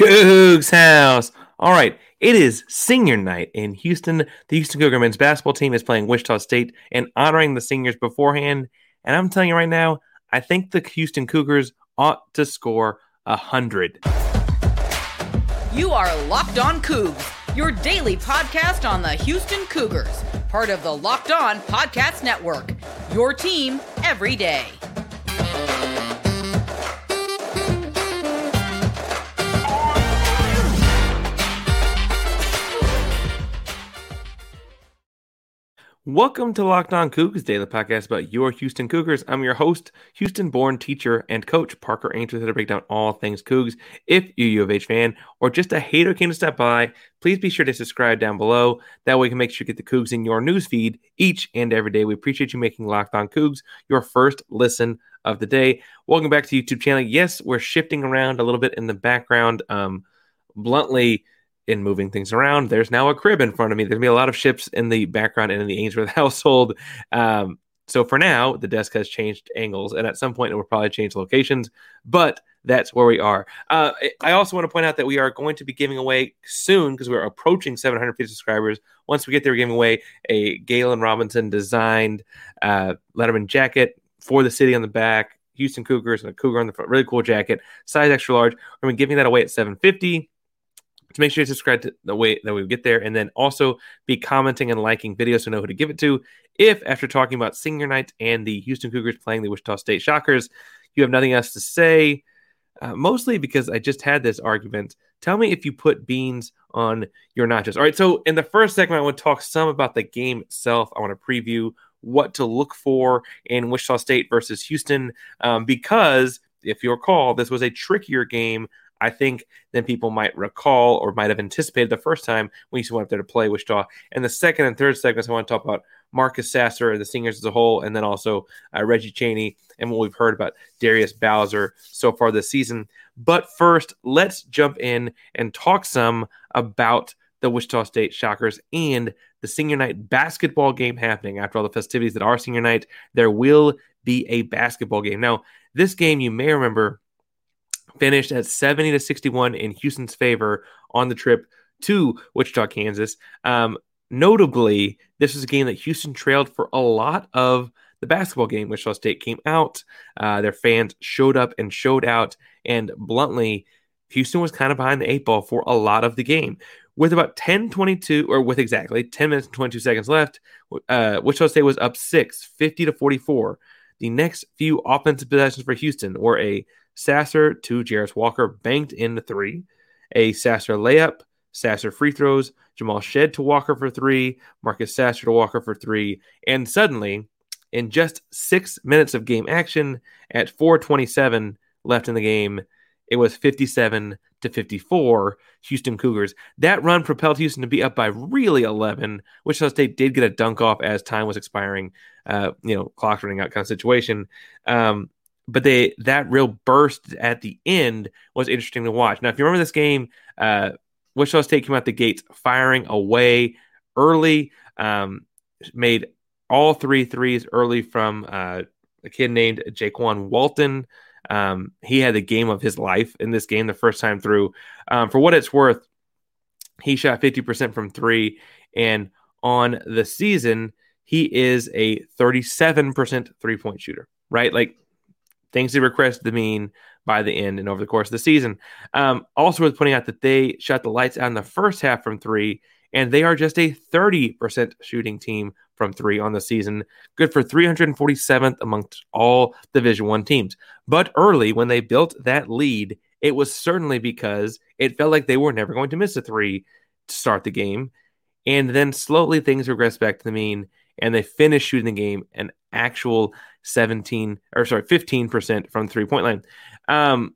Cougs House. All right, it is senior night in Houston. The Houston Cougar men's basketball team is playing Wichita State and honoring the seniors beforehand. And I'm telling you right now, I think the Houston Cougars ought to score a hundred. You are Locked On Cougs, your daily podcast on the Houston Cougars, part of the Locked On Podcast Network. Your team every day. Welcome to Locked On Cougars Daily Podcast about your Houston Cougars. I'm your host, Houston-born teacher and coach Parker Angel, to break down all things Cougs. If you're a U of H fan or just a hater came to stop by, please be sure to subscribe down below. That way, we can make sure you get the Cougs in your news feed each and every day. We appreciate you making Locked On Cougs your first listen of the day. Welcome back to YouTube channel. Yes, we're shifting around a little bit in the background. Um, bluntly in moving things around. There's now a crib in front of me. There's gonna be a lot of ships in the background and in the Ainsworth household. Um, so for now, the desk has changed angles, and at some point, it will probably change locations. But that's where we are. Uh, I also want to point out that we are going to be giving away soon because we're approaching 750 subscribers. Once we get there, we're giving away a Galen Robinson designed uh, Letterman jacket for the city on the back, Houston Cougars, and a Cougar on the front. Really cool jacket, size extra large. We're going to be giving that away at 750 to make sure you subscribe to the way that we get there and then also be commenting and liking videos to know who to give it to. If after talking about senior night and the Houston Cougars playing the Wichita State Shockers, you have nothing else to say, uh, mostly because I just had this argument. Tell me if you put beans on your nachos. All right, so in the first segment, I want to talk some about the game itself. I want to preview what to look for in Wichita State versus Houston um, because if you recall, this was a trickier game I think, than people might recall or might have anticipated the first time when you went up there to play Wichita. And the second and third segments, I want to talk about Marcus Sasser, and the seniors as a whole, and then also uh, Reggie Chaney and what we've heard about Darius Bowser so far this season. But first, let's jump in and talk some about the Wichita State Shockers and the senior night basketball game happening after all the festivities that are senior night. There will be a basketball game. Now, this game, you may remember, finished at 70 to 61 in Houston's favor on the trip to Wichita, Kansas. Um, notably, this was a game that Houston trailed for a lot of the basketball game. Wichita State came out, uh, their fans showed up and showed out, and bluntly, Houston was kind of behind the eight ball for a lot of the game. With about 10 22, or with exactly 10 minutes and 22 seconds left, uh, Wichita State was up 6, 50 to 44. The next few offensive possessions for Houston were a Sasser to Jarace Walker banked in the three. A Sasser layup, Sasser free throws, Jamal Shead to Walker for three, Marcus Sasser to Walker for three. And suddenly, in just six minutes of game action, at 427 left in the game, it was 57 to 54 Houston Cougars. That run propelled Houston to be up by really 11. Wichita State did get a dunk off as time was expiring, uh, you know, clock running out kind of situation. Um, but they that real burst at the end was interesting to watch. Now, if you remember this game, uh, Wichita State came out the gates firing away early, um, made all three threes early from uh, a kid named Jaykwon Walton. Um, he had the game of his life in this game the first time through. Um, for what it's worth, he shot 50% from three, and on the season, he is a 37% three point shooter, right? Like things they regressed the mean by the end and over the course of the season. Um, also worth pointing out that they shut the lights out in the first half from three, and they are just a 30% shooting team from three on the season. Good for 347th amongst all Division One teams. But early, when they built that lead, it was certainly because it felt like they were never going to miss a three to start the game. And then slowly things regressed back to the mean, and they finished shooting the game an actual 17 or sorry 15% from three point line. Um,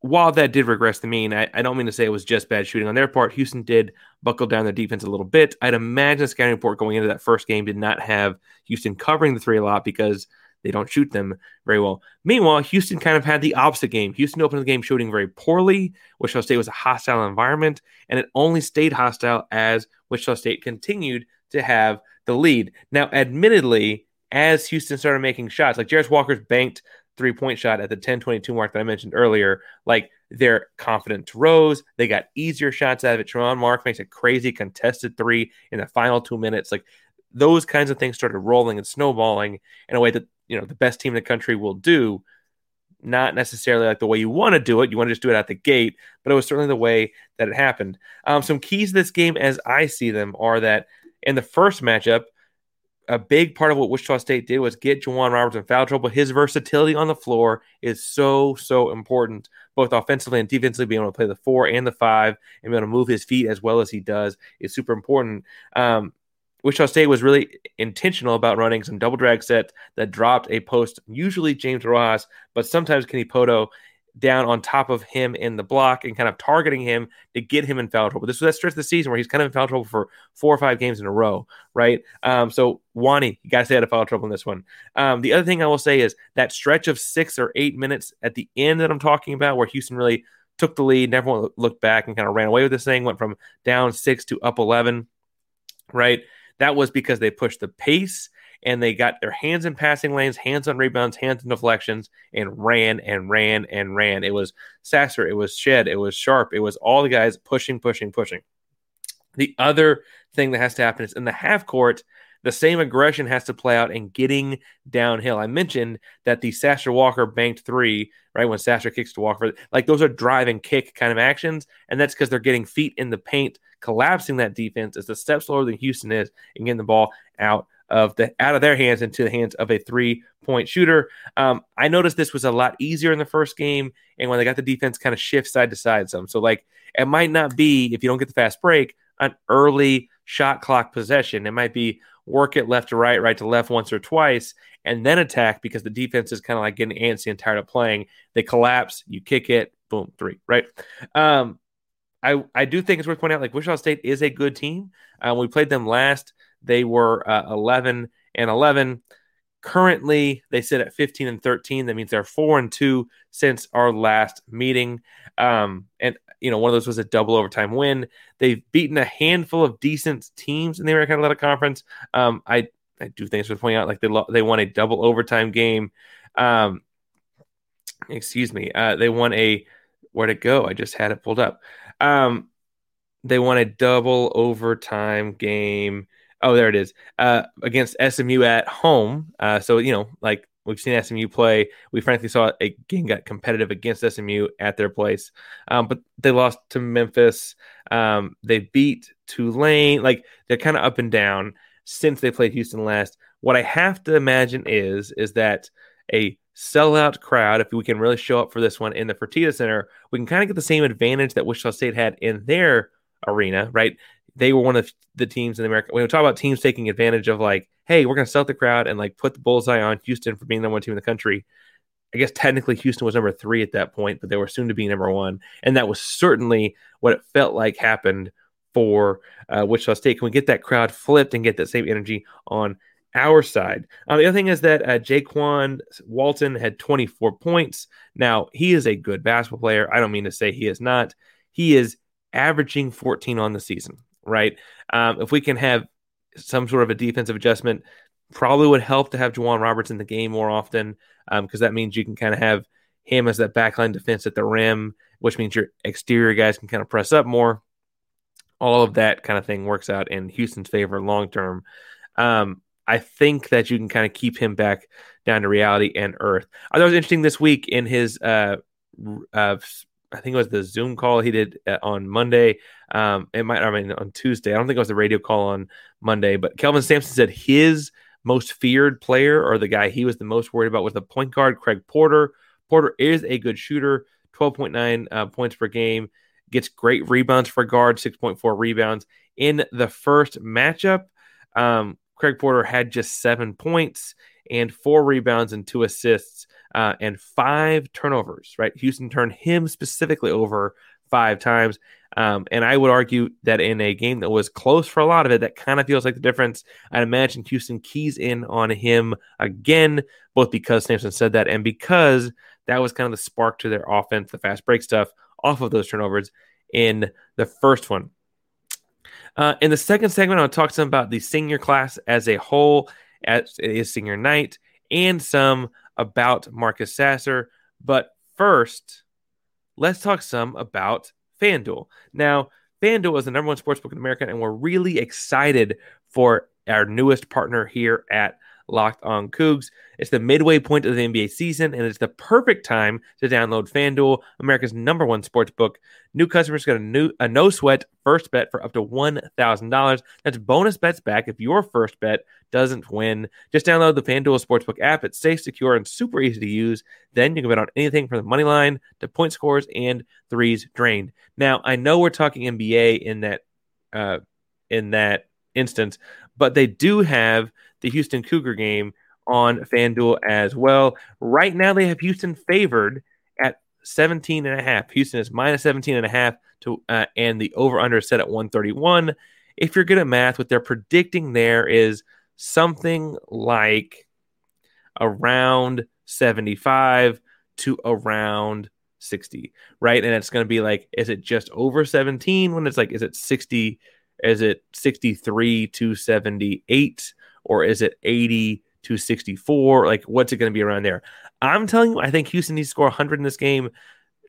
while that did regress the mean, I, I, don't mean to say it was just bad shooting on their part. Houston did buckle down their defense a little bit. I'd imagine the scouting report going into that first game did not have Houston covering the three a lot because they don't shoot them very well. Meanwhile, Houston kind of had the opposite game. Houston opened the game shooting very poorly. Wichita State was a hostile environment, and it only stayed hostile as Wichita State continued to have the lead. Now, admittedly, as Houston started making shots, like Jarace Walker's banked three point shot at the 10 22 mark that I mentioned earlier, like They're confident throws. They got easier shots out of it. Tramon Mark makes a crazy contested three in the final two minutes. Like those kinds of things started rolling and snowballing in a way that you know the best team in the country will do not necessarily like the way you want to do it. You want to just do it at the gate, but it was certainly the way that it happened. Um, some keys to this game, as I see them, are that in the first matchup, a big part of what Wichita State did was get J'Wan Roberts in foul trouble. But his versatility on the floor is so, so important, both offensively and defensively. Being able to play the four and the five and being able to move his feet as well as he does is super important. Um, Wichita State was really intentional about running some double drag sets that dropped a post, usually James Rojas, but sometimes Kenny Pohto down on top of him in the block and kind of targeting him to get him in foul trouble. This was that stretch of the season where he's kind of in foul trouble for four or five games in a row, right? Um, so Wani, you got to stay out of foul trouble in this one. Um, the other thing I will say is that stretch of six or eight minutes at the end that I'm talking about, where Houston really took the lead, never looked back and kind of ran away with this thing, went from down six to up 11, right? That was because they pushed the pace and they got their hands in passing lanes, hands on rebounds, hands in deflections, and ran and ran and ran. It was Sasser, it was Shead, it was Sharp, it was all the guys pushing, pushing, pushing. The other thing that has to happen is in the half court, the same aggression has to play out and getting downhill. I mentioned that the Sasser Walker banked three, right? When Sasser kicks to Walker, like those are drive and kick kind of actions. And that's because they're getting feet in the paint, collapsing that defense as the step slower than Houston is and getting the ball out of the out of their hands into the hands of a three point shooter. Um, I noticed this was a lot easier in the first game, and when they got the defense kind of shift side to side some. So like it might not be if you don't get the fast break an early shot clock possession. It might be work it left to right, right to left once or twice, and then attack because the defense is kind of like getting antsy and tired of playing. They collapse, you kick it, boom, three, right? Um, I I do think it's worth pointing out like Wichita State is a good team. Uh, we played them last they were uh, 11 and 11. Currently, they sit at 15 and 13. That means they're four and two since our last meeting. Um, and you know, one of those was a double overtime win. They've beaten a handful of decent teams in the American Athletic Conference. Um, I I do think it's worth pointing out like they lo- they won a double overtime game. Um, excuse me. Uh, they won a where'd it go? I just had it pulled up. Um, they won a double overtime game. Oh, there it is. Uh, against SMU at home. Uh, so you know, like we've seen SMU play. We frankly saw a game got competitive against SMU at their place, um, but they lost to Memphis. Um, they beat Tulane. Like they're kind of up and down since they played Houston last. What I have to imagine is is that a sellout crowd, if we can really show up for this one in the Fertitta Center, we can kind of get the same advantage that Wichita State had in their arena, right? They were one of the teams in America. When we talk about teams taking advantage of like, hey, we're going to sell the crowd and like put the bullseye on Houston for being the one team in the country. I guess technically Houston was number three at that point, but they were soon to be number one, and that was certainly what it felt like happened for uh, Wichita State. Can we get that crowd flipped and get that same energy on our side? Um, the other thing is that uh, Jaykwon Walton had 24 points. Now he is a good basketball player. I don't mean to say he is not. He is averaging 14 on the season right? Um, if we can have some sort of a defensive adjustment, probably would help to have J'Wan Roberts in the game more often because um, that means you can kind of have him as that backline defense at the rim, which means your exterior guys can kind of press up more. All of that kind of thing works out in Houston's favor long term. Um, I think that you can kind of keep him back down to reality and earth. I thought it was interesting this week in his uh, uh, I think it was the Zoom call he did uh, on Monday. Um, it might, I mean, on Tuesday. I don't think it was the radio call on Monday, but Kelvin Sampson said his most feared player or the guy he was the most worried about was the point guard, Craig Porter. Porter is a good shooter, 12.9 uh, points per game, gets great rebounds for guard, 6.4 rebounds. In the first matchup, um, Craig Porter had just seven points and four rebounds and two assists uh, and five turnovers, right? Houston turned him specifically over five times. Um, and I would argue that in a game that was close for a lot of it, that kind of feels like the difference. I'd imagine Houston keys in on him again, both because Sampson said that and because that was kind of the spark to their offense, the fast break stuff off of those turnovers in the first one. Uh, in the second segment, I'll talk some about the senior class as a whole, as it is senior night, and some about Marcus Sasser. But first, let's talk some about FanDuel. Now, FanDuel is the number one sportsbook in America, and we're really excited for our newest partner here at Locked On Cougs. It's the midway point of the NBA season, and it's the perfect time to download FanDuel, America's number one sports book. New customers get a new a no sweat first bet for up to one thousand dollars. That's bonus bets back if your first bet doesn't win. Just download the FanDuel Sportsbook app. It's safe, secure, and super easy to use. Then you can bet on anything from the money line to point scores and threes drained. Now I know we're talking NBA in that uh, in that instance, but they do have the Houston Cougar game on FanDuel as well. Right now, they have Houston favored at 17 and a half. Houston is minus 17 and a half to, uh, and the over under is set at 131. If you're good at math, what they're predicting there is something like around 75 to around 60, right? And it's going to be like, is it just over 17 when it's like, is it 60? Is it 63 to 78? Or is it 80 to 64? Like, what's it going to be around there? I'm telling you, I think Houston needs to score 100 in this game,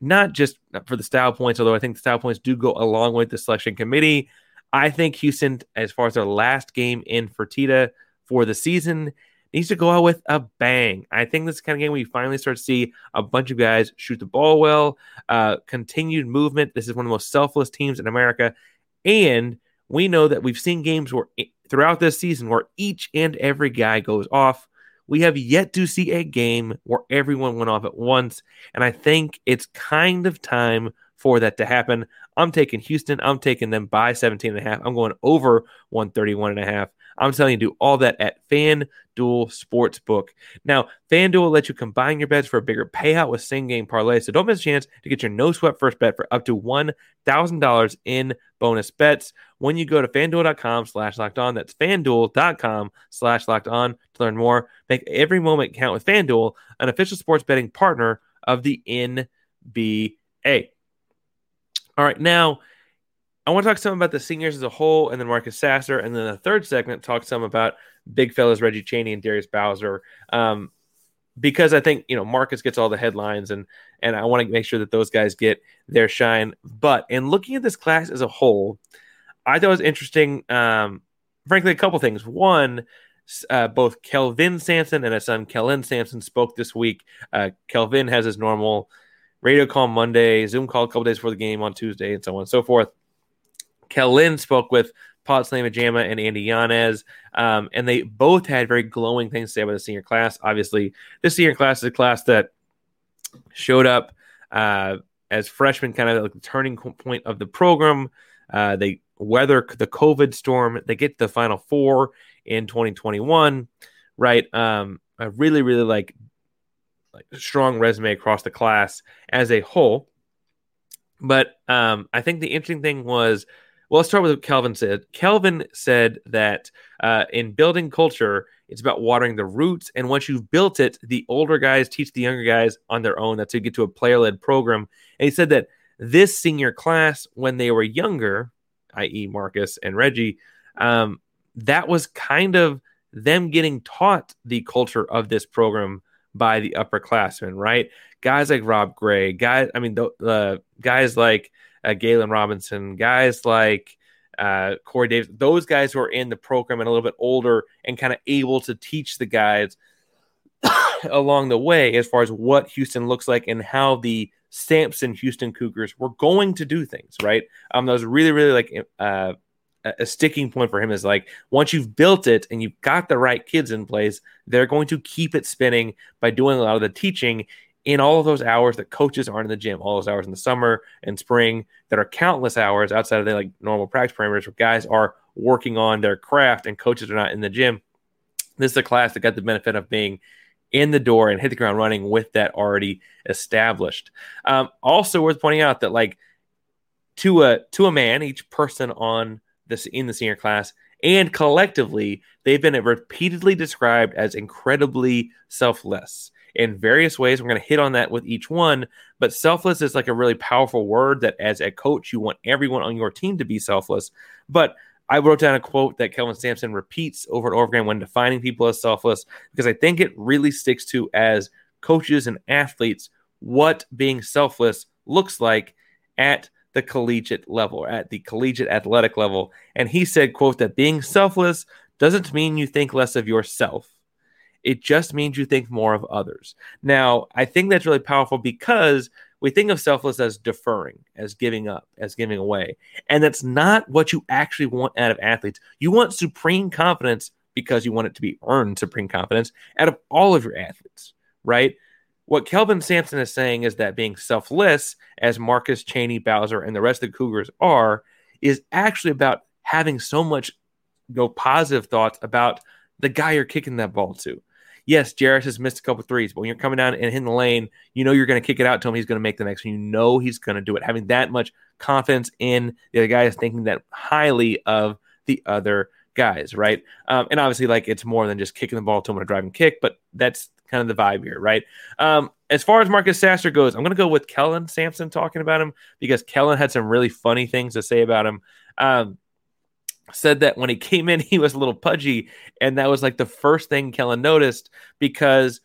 not just for the style points, although I think the style points do go along with the selection committee. I think Houston, as far as their last game in Fertitta for the season, needs to go out with a bang. I think this kind of game we finally start to see a bunch of guys shoot the ball well, uh, continued movement. This is one of the most selfless teams in America. And we know that we've seen games where throughout this season where each and every guy goes off. We have yet to see a game where everyone went off at once. And I think it's kind of time for that to happen. I'm taking Houston. I'm taking them by 17 and a half. I'm going over 131 and a half. I'm telling you, do all that at FanDuel Sportsbook. Now, FanDuel lets you combine your bets for a bigger payout with same game parlay. So don't miss a chance to get your no sweat first bet for up to $1,000 in bonus bets when you go to fanduel.com slash locked on. That's fanduel.com slash locked on to learn more. Make every moment count with FanDuel, an official sports betting partner of the NBA. All right, now I want to talk some about the seniors as a whole, and then Marcus Sasser, and then the third segment talk some about big fellas Reggie Chaney and Darius Bowser, um, because I think you know Marcus gets all the headlines, and and I want to make sure that those guys get their shine. But in looking at this class as a whole, I thought it was interesting. Um, frankly, a couple things. One, uh, both Kelvin Sampson and his son Kellen Sampson spoke this week. Uh, Kelvin has his normal radio call Monday, Zoom call a couple days before the game on Tuesday, and so on and so forth. Kellen spoke with Pod Slamajama and Andy Yanez, um, and they both had very glowing things to say about the senior class. Obviously, this senior class is a class that showed up uh, as freshmen, kind of like the turning point of the program. Uh, they weather the COVID storm. They get to the Final Four in 2021, right? Um, a really, really like like strong resume across the class as a whole. But um, I think the interesting thing was well, let's start with what Kelvin said. Kelvin said that uh, in building culture, it's about watering the roots. And once you've built it, the older guys teach the younger guys on their own. That's how you get to a player led program. And he said that this senior class, when they were younger, i.e., Marcus and Reggie, um, that was kind of them getting taught the culture of this program by the upperclassmen, right? Guys like Rob Gray, guys, I mean, the guys like uh, Galen Robinson, guys like uh, Corey Davis, those guys who are in the program and a little bit older and kind of able to teach the guys along the way as far as what Houston looks like and how the Sampson Houston Cougars were going to do things, right? Um, that was really, really like uh, a sticking point for him is like once you've built it and you've got the right kids in place, they're going to keep it spinning by doing a lot of the teaching in all of those hours that coaches aren't in the gym, all those hours in the summer and spring that are countless hours outside of the like normal practice parameters where guys are working on their craft and coaches are not in the gym. This is a class that got the benefit of being in the door and hit the ground running with that already established. Um, also worth pointing out that like to a to a man, each person on this in the senior class and collectively, they've been repeatedly described as incredibly selfless in various ways. We're going to hit on that with each one. But selfless is like a really powerful word that as a coach, you want everyone on your team to be selfless. But I wrote down a quote that Kelvin Sampson repeats over and over again when defining people as selfless, because I think it really sticks to as coaches and athletes what being selfless looks like at the collegiate level, at the collegiate athletic level. And he said, quote, that being selfless doesn't mean you think less of yourself. It just means you think more of others. Now, I think that's really powerful because we think of selfless as deferring, as giving up, as giving away. And that's not what you actually want out of athletes. You want supreme confidence because you want it to be earned supreme confidence out of all of your athletes, right? What Kelvin Sampson is saying is that being selfless, as Marcus Chaney, Bowser, and the rest of the Cougars are, is actually about having so much you know, positive thoughts about the guy you're kicking that ball to. Yes, Jarris has missed a couple threes, but when you're coming down and hitting the lane, you know you're going to kick it out to him. He's going to make the next one. You know he's going to do it. Having that much confidence in the other guy is thinking that highly of the other guys, right? Um, and obviously, like it's more than just kicking the ball to him on a driving kick, but that's kind of the vibe here, right? Um, as far as Marcus Sasser goes, I'm going to go with Kellen Sampson talking about him because Kellen had some really funny things to say about him. Um, said that when he came in, he was a little pudgy, and that was like the first thing Kellen noticed because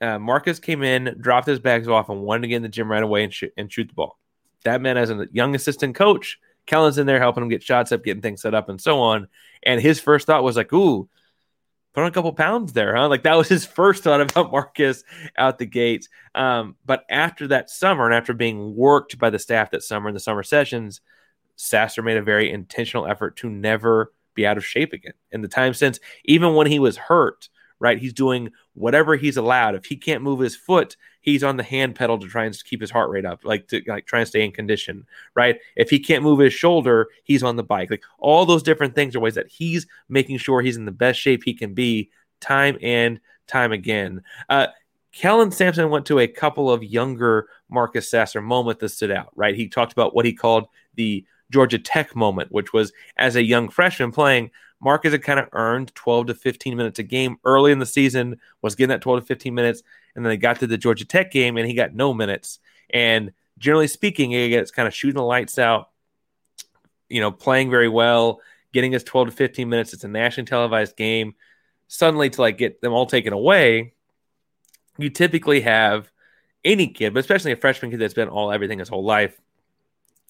uh, Marcus came in, dropped his bags off, and wanted to get in the gym right away and, sh- and shoot the ball. That meant as a young assistant coach, Kellen's in there helping him get shots up, getting things set up, and so on. And his first thought was like, "Ooh, put on a couple pounds there, huh?" Like that was his first thought about Marcus out the gates. Um, but after that summer, and after being worked by the staff that summer in the summer sessions, Sasser made a very intentional effort to never be out of shape again. In the time since, even when he was hurt, right? He's doing whatever he's allowed. If he can't move his foot, he's on the hand pedal to try and keep his heart rate up, like to like try and stay in condition, right? If he can't move his shoulder, he's on the bike. Like all those different things are ways that he's making sure he's in the best shape he can be time and time again. Uh, Kellen Sampson went to a couple of younger Marcus Sasser moments that stood out, right? He talked about what he called the Georgia Tech moment, which was as a young freshman playing, Marcus had kind of earned 12 to 15 minutes a game early in the season, was getting that 12 to 15 minutes, and then they got to the Georgia Tech game and he got no minutes. And generally speaking, he gets kind of shooting the lights out, you know, playing very well, getting his 12 to 15 minutes. It's a nationally televised game. Suddenly, to like get them all taken away, you typically have any kid, but especially a freshman kid that's been all everything his whole life.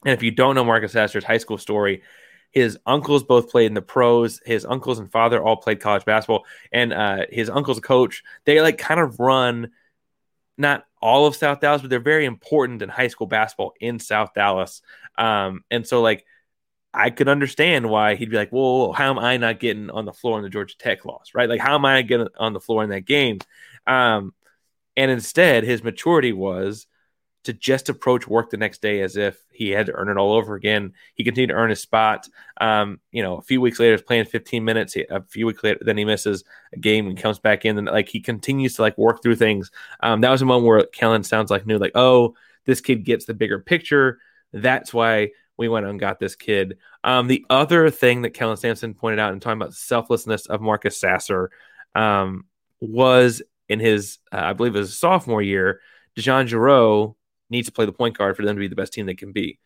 And if you don't know Marcus Sasser's high school story, his uncles both played in the pros. His uncles and father all played college basketball, and uh, his uncle's coach. They like kind of run not all of South Dallas, but they're very important in high school basketball in South Dallas. Um, and so like I could understand why he'd be like, "Well, how am I not getting on the floor in the Georgia Tech loss? Right? Like, how am I getting on the floor in that game?" Um, and instead, his maturity was to just approach work the next day as if he had to earn it all over again. He continued to earn his spot. Um, you know, a few weeks later, he's playing 15 minutes. A few weeks later, then he misses a game and comes back in. And like he continues to like work through things. Um, that was a moment where Kellen sounds like knew like, oh, this kid gets the bigger picture. That's why we went and got this kid. Um, the other thing that Kellen Sampson pointed out in talking about selflessness of Marcus Sasser um, was in his, uh, I believe, it was sophomore year. DeJon Jarreau needs to play the point guard for them to be the best team they can be.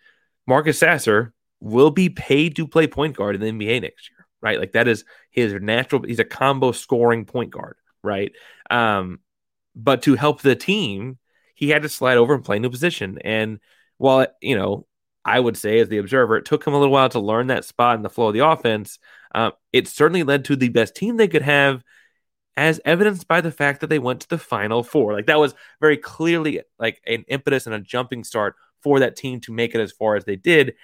Marcus Sasser will be paid to play point guard in the NBA next year, right? Like that is his natural. He's a combo scoring point guard, right? Um, but to help the team, he had to slide over and play a new position. And while you know, I would say as the observer, it took him a little while to learn that spot in the flow of the offense. Um, it certainly led to the best team they could have as evidenced by the fact that they went to the final four. Like that was very clearly like an impetus and a jumping start for that team to make it as far as they did.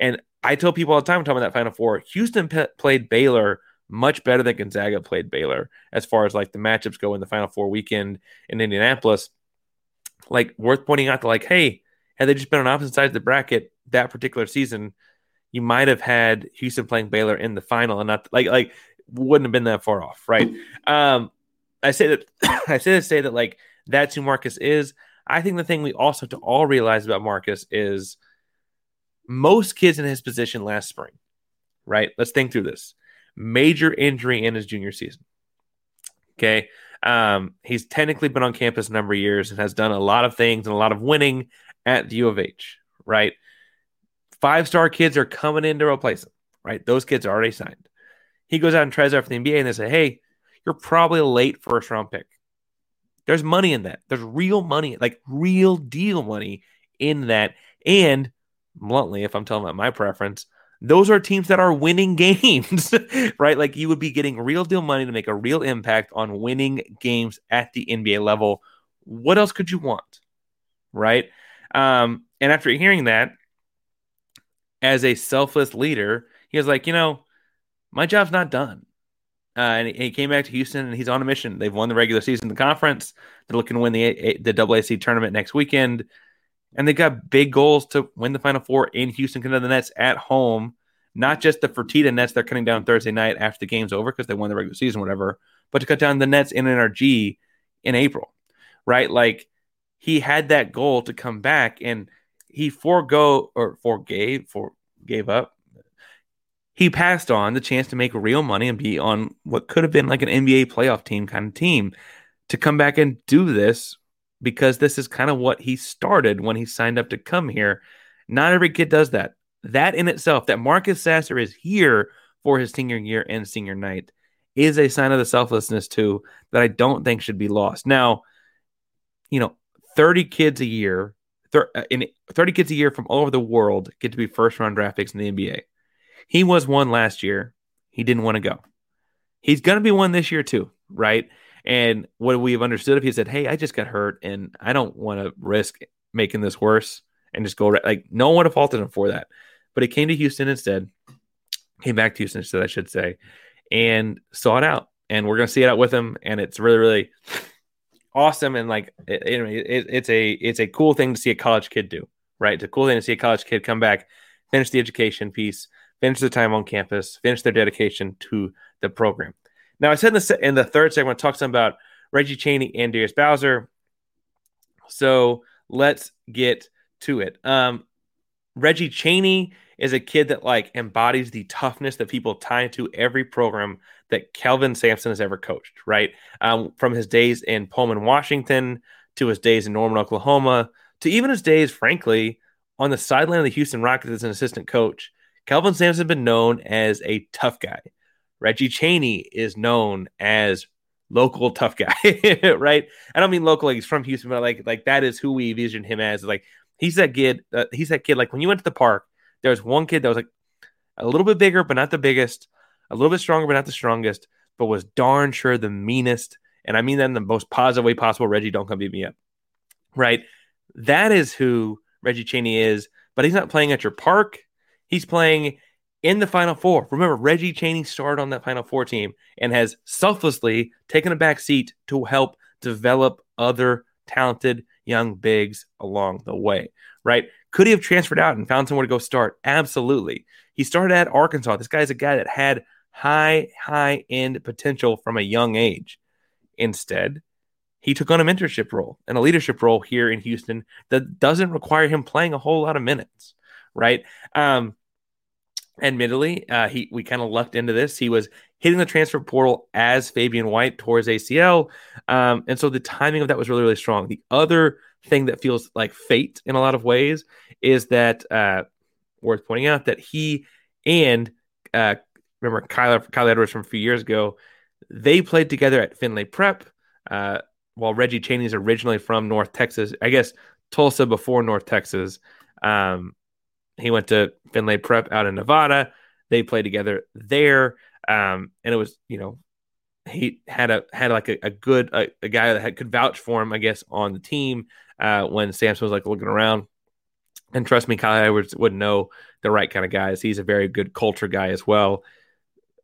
And I tell people all the time, talking about that final four, Houston played Baylor much better than Gonzaga played Baylor as far as like the matchups go in the final four weekend in Indianapolis. Like worth pointing out that like, hey, had they just been on opposite sides of the bracket that particular season, you might have had Houston playing Baylor in the final and not like like wouldn't have been that far off, right? Um, I say that I say to say that like that's who Marcus is. I think the thing we also have to all realize about Marcus is most kids in his position last spring, right? Let's think through this. Major injury in his junior season. Okay. Um, he's technically been on campus a number of years and has done a lot of things and a lot of winning at the U of H, right? Five star kids are coming in to replace him, right? Those kids are already signed. He goes out and tries out for the NBA, and they say, "Hey, you're probably a late first round pick." There's money in that. There's real money, like real deal money in that. And bluntly, if I'm telling about my preference, those are teams that are winning games, right? Like you would be getting real deal money to make a real impact on winning games at the NBA level. What else could you want? Right. Um, and after hearing that, as a selfless leader, he was like, you know, my job's not done. Uh, and he came back to Houston and he's on a mission. They've won the regular season, the conference. They're looking to win the the AAC tournament next weekend, and they got big goals to win the Final Four in Houston, of the Nets at home. Not just the Fertitta Nets they're cutting down Thursday night after the game's over because they won the regular season, whatever, but to cut down the Nets in NRG in April, right? Like he had that goal to come back, and he forego or forgave for gave up he passed on the chance to make real money and be on what could have been like an NBA playoff team kind of team to come back and do this because this is kind of what he started when he signed up to come here. Not every kid does that. That in itself, that Marcus Sasser is here for his senior year and senior night, is a sign of the selflessness too that I don't think should be lost. Now, you know, 30 kids a year, uh, in 30 kids a year from all over the world get to be first round draft picks in the NBA. He was one last year. He didn't want to go. He's going to be one this year too, right? And what we've understood if he said, "Hey, I just got hurt and I don't want to risk making this worse and just go right," like no one would have faulted him for that. But he came to Houston instead. Came back to Houston instead, I should say, and saw it out. And we're going to see it out with him. And it's really, really awesome. And like, it, it, it's a it's a cool thing to see a college kid do, right? It's a cool thing to see a college kid come back, finish the education piece, finish the time on campus, finish their dedication to the program. Now, I said in the, in the third segment, talk some about Reggie Chaney and Darius Bowser. So let's get to it. Um, Reggie Chaney is a kid that like embodies the toughness that people tie to every program that Kelvin Sampson has ever coached, right? Um, from his days in Pullman, Washington, to his days in Norman, Oklahoma, to even his days, frankly, on the sideline of the Houston Rockets as an assistant coach. Kelvin Sampson been known as a tough guy. Reggie Chaney is known as local tough guy, right? I don't mean local like he's from Houston, but like like that is who we envision him as. Like he's that kid. Uh, he's that kid. Like when you went to the park, there was one kid that was like a little bit bigger, but not the biggest, a little bit stronger, but not the strongest, but was darn sure the meanest. And I mean that in the most positive way possible. Reggie, don't come beat me up, right? That is who Reggie Chaney is. But he's not playing at your park. He's playing in the Final Four. Remember, Reggie Chaney started on that Final Four team and has selflessly taken a back seat to help develop other talented young bigs along the way, right? Could he have transferred out and found somewhere to go start? Absolutely. He started at Arkansas. This guy's a guy that had high, high end potential from a young age. Instead, he took on a mentorship role and a leadership role here in Houston that doesn't require him playing a whole lot of minutes, right? Um, admittedly, uh, he we kind of lucked into this. He was hitting the transfer portal as Fabian White towards ACL, um, and so the timing of that was really really strong. The other thing that feels like fate in a lot of ways is that uh, worth pointing out that he and uh, remember Kyler Kyle Edwards from a few years ago, they played together at Findlay Prep. Uh, while Reggie Chaney is originally from North Texas, I guess Tulsa before North Texas. Um, he went to Findlay Prep out in Nevada. They played together there, um, and it was you know he had a had like a, a good a, a, guy that had, could vouch for him, I guess, on the team uh, when Sampson was like looking around. And trust me, Kyle Edwards would know the right kind of guys. He's a very good culture guy as well.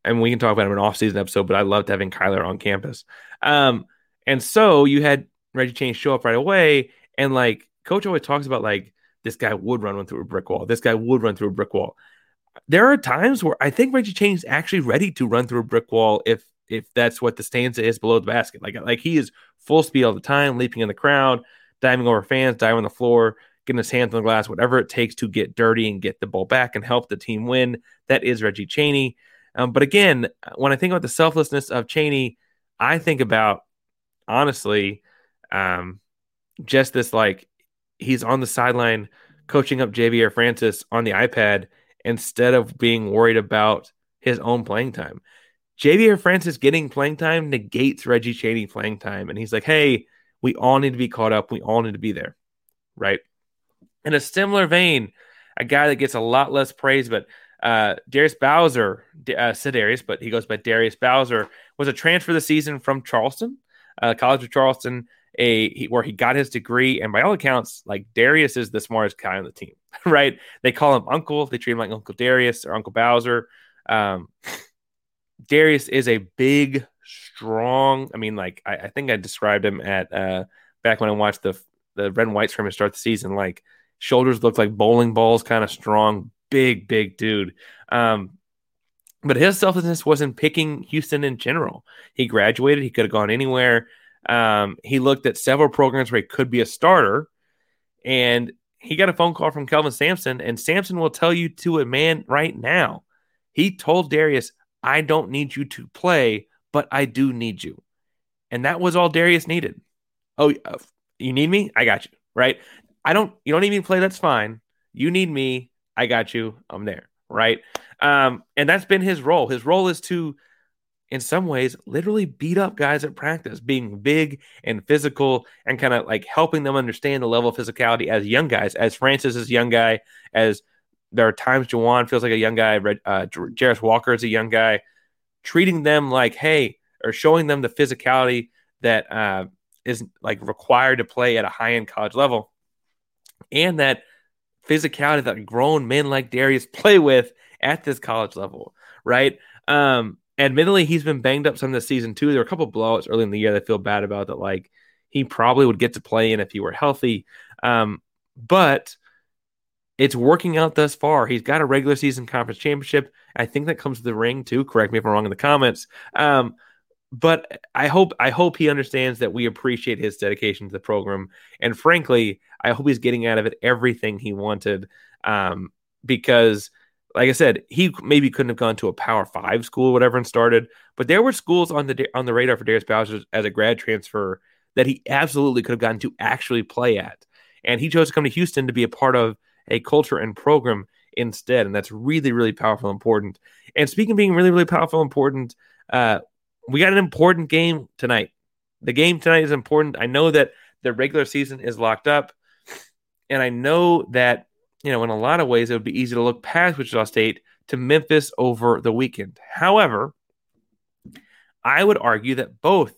And we can talk about him in an off-season episode, but I loved having Kyler on campus. Um, and so you had Reggie Chaney show up right away, and like Coach always talks about like this guy would run through a brick wall. This guy would run through a brick wall. There are times where I think Reggie Chaney is actually ready to run through a brick wall if if that's what the stanza is below the basket. Like like he is full speed all the time, leaping in the crowd, diving over fans, diving on the floor, getting his hands on the glass, whatever it takes to get dirty and get the ball back and help the team win. That is Reggie Chaney. Um, but again, when I think about the selflessness of Chaney, I think about honestly, um, just this like he's on the sideline coaching up Ja'Vier Francis on the iPad instead of being worried about his own playing time. Ja'Vier Francis getting playing time negates Reggie Chaney playing time. And he's like, hey, we all need to be caught up. We all need to be there. Right. In a similar vein, a guy that gets a lot less praise, but uh, Darius Bowser, uh, Darius, but he goes by Darius Bowser, was a transfer the season from Charleston, uh, College of Charleston, a where he got his degree. And by all accounts, like Darius is the smartest guy on the team, right? They call him Uncle. They treat him like Uncle Darius or Uncle Bowser. Um, Darius is a big, strong. I mean, like I, I think I described him at uh, back when I watched the the red and white scrimmage start the season. Like shoulders look like bowling balls, kind of strong, big, big dude. Um, but his selflessness wasn't picking Houston in general. He graduated, he could have gone anywhere. Um, he looked at several programs where he could be a starter, and he got a phone call from Kelvin Sampson, and Sampson will tell you to a man right now. He told Darius, I don't need you to play, but I do need you. And that was all Darius needed. Oh, uh, you need me? I got you. Right? I don't, you don't need me to play. That's fine. You need me. I got you. I'm there. Right. Um, and that's been his role. His role is to, in some ways, literally beat up guys at practice, being big and physical and kind of like helping them understand the level of physicality as young guys, as Francis is a young guy, as there are times J'Wan feels like a young guy, uh, Jarace Walker is a young guy, treating them like, hey, or showing them the physicality that uh, is like required to play at a high end college level. And that physicality that grown men like Darius play with at this college level, right? Um, admittedly, he's been banged up some this season too. There were a couple blowouts early in the year that I feel bad about that, like he probably would get to play in if he were healthy. Um, but it's working out thus far. He's got a regular season conference championship. I think that comes to the ring too. Correct me if I'm wrong in the comments. Um, but I hope I hope he understands that we appreciate his dedication to the program, and frankly, I hope he's getting out of it everything he wanted. Um, because, like I said, he maybe couldn't have gone to a Power Five school, or whatever, and started. But there were schools on the on the radar for Darius Bowser as a grad transfer that he absolutely could have gotten to actually play at, and he chose to come to Houston to be a part of a culture and program instead, and that's really really powerful, and important. And speaking of being really really powerful, and important. Uh, we got an important game tonight. The game tonight is important. I know that the regular season is locked up, and I know that you know in a lot of ways it would be easy to look past Wichita State to Memphis over the weekend. However, I would argue that both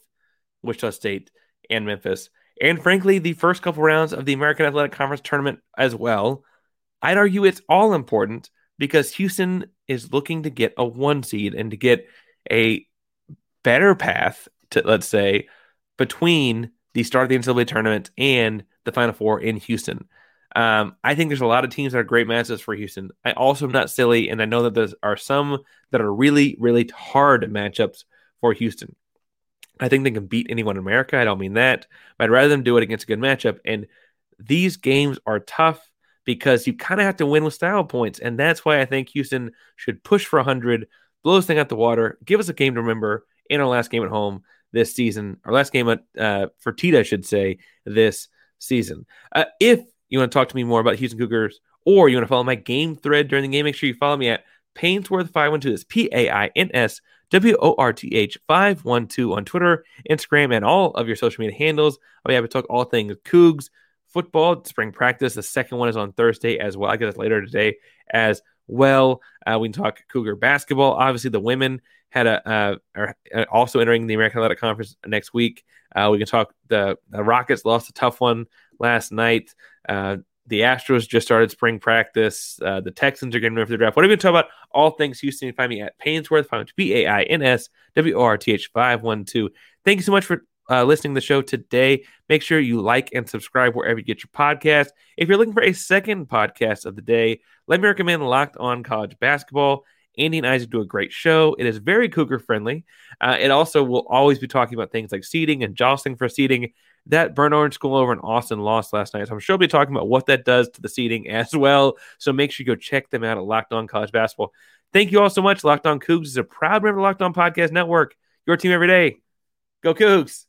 Wichita State and Memphis, and frankly the first couple rounds of the American Athletic Conference tournament as well, I'd argue it's all important because Houston is looking to get a one seed and to get a better path to let's say between the start of the NCAA tournament and the Final Four in Houston. Um, I think there's a lot of teams that are great matchups for Houston. I also am not silly, and I know that there are some that are really, really hard matchups for Houston. I think they can beat anyone in America. I don't mean that, but I'd rather them do it against a good matchup. And these games are tough because you kind of have to win with style points, and that's why I think Houston should push for 100, blow this thing out the water, give us a game to remember, in our last game at home this season, our last game at uh, Fertitta, I should say, this season. Uh, if you want to talk to me more about Houston Cougars or you want to follow my game thread during the game, make sure you follow me at Painsworth512. This P A I N S W O R T H 512 on Twitter, Instagram, and all of your social media handles. I'll be happy to talk all things Cougs, football, spring practice. The second one is on Thursday as well. I get it later today as well. Uh, we can talk Cougar basketball. Obviously, the women had a uh, are uh, also entering the American Athletic Conference next week. Uh, we can talk the, the, Rockets lost a tough one last night. Uh, the Astros just started spring practice. Uh, the Texans are getting ready for the draft. What are we going to talk about? All things Houston. You find me at Painsworth, B A I N S W O R T H 512. Thank you so much for uh, listening to the show today. Make sure you like and subscribe wherever you get your podcast. If you're looking for a second podcast of the day, let me recommend Locked On College Basketball. Andy and Isaac do a great show. It is very cougar friendly. Uh, it also will always be talking about things like seating and jostling for seating. That Burnt Orange School over in Austin lost last night. So I'm sure we'll be talking about what that does to the seating as well. So make sure you go check them out at Locked On College Basketball. Thank you all so much. Locked On Cougs is a proud member of Locked On Podcast Network. Your team every day. Go Cougs.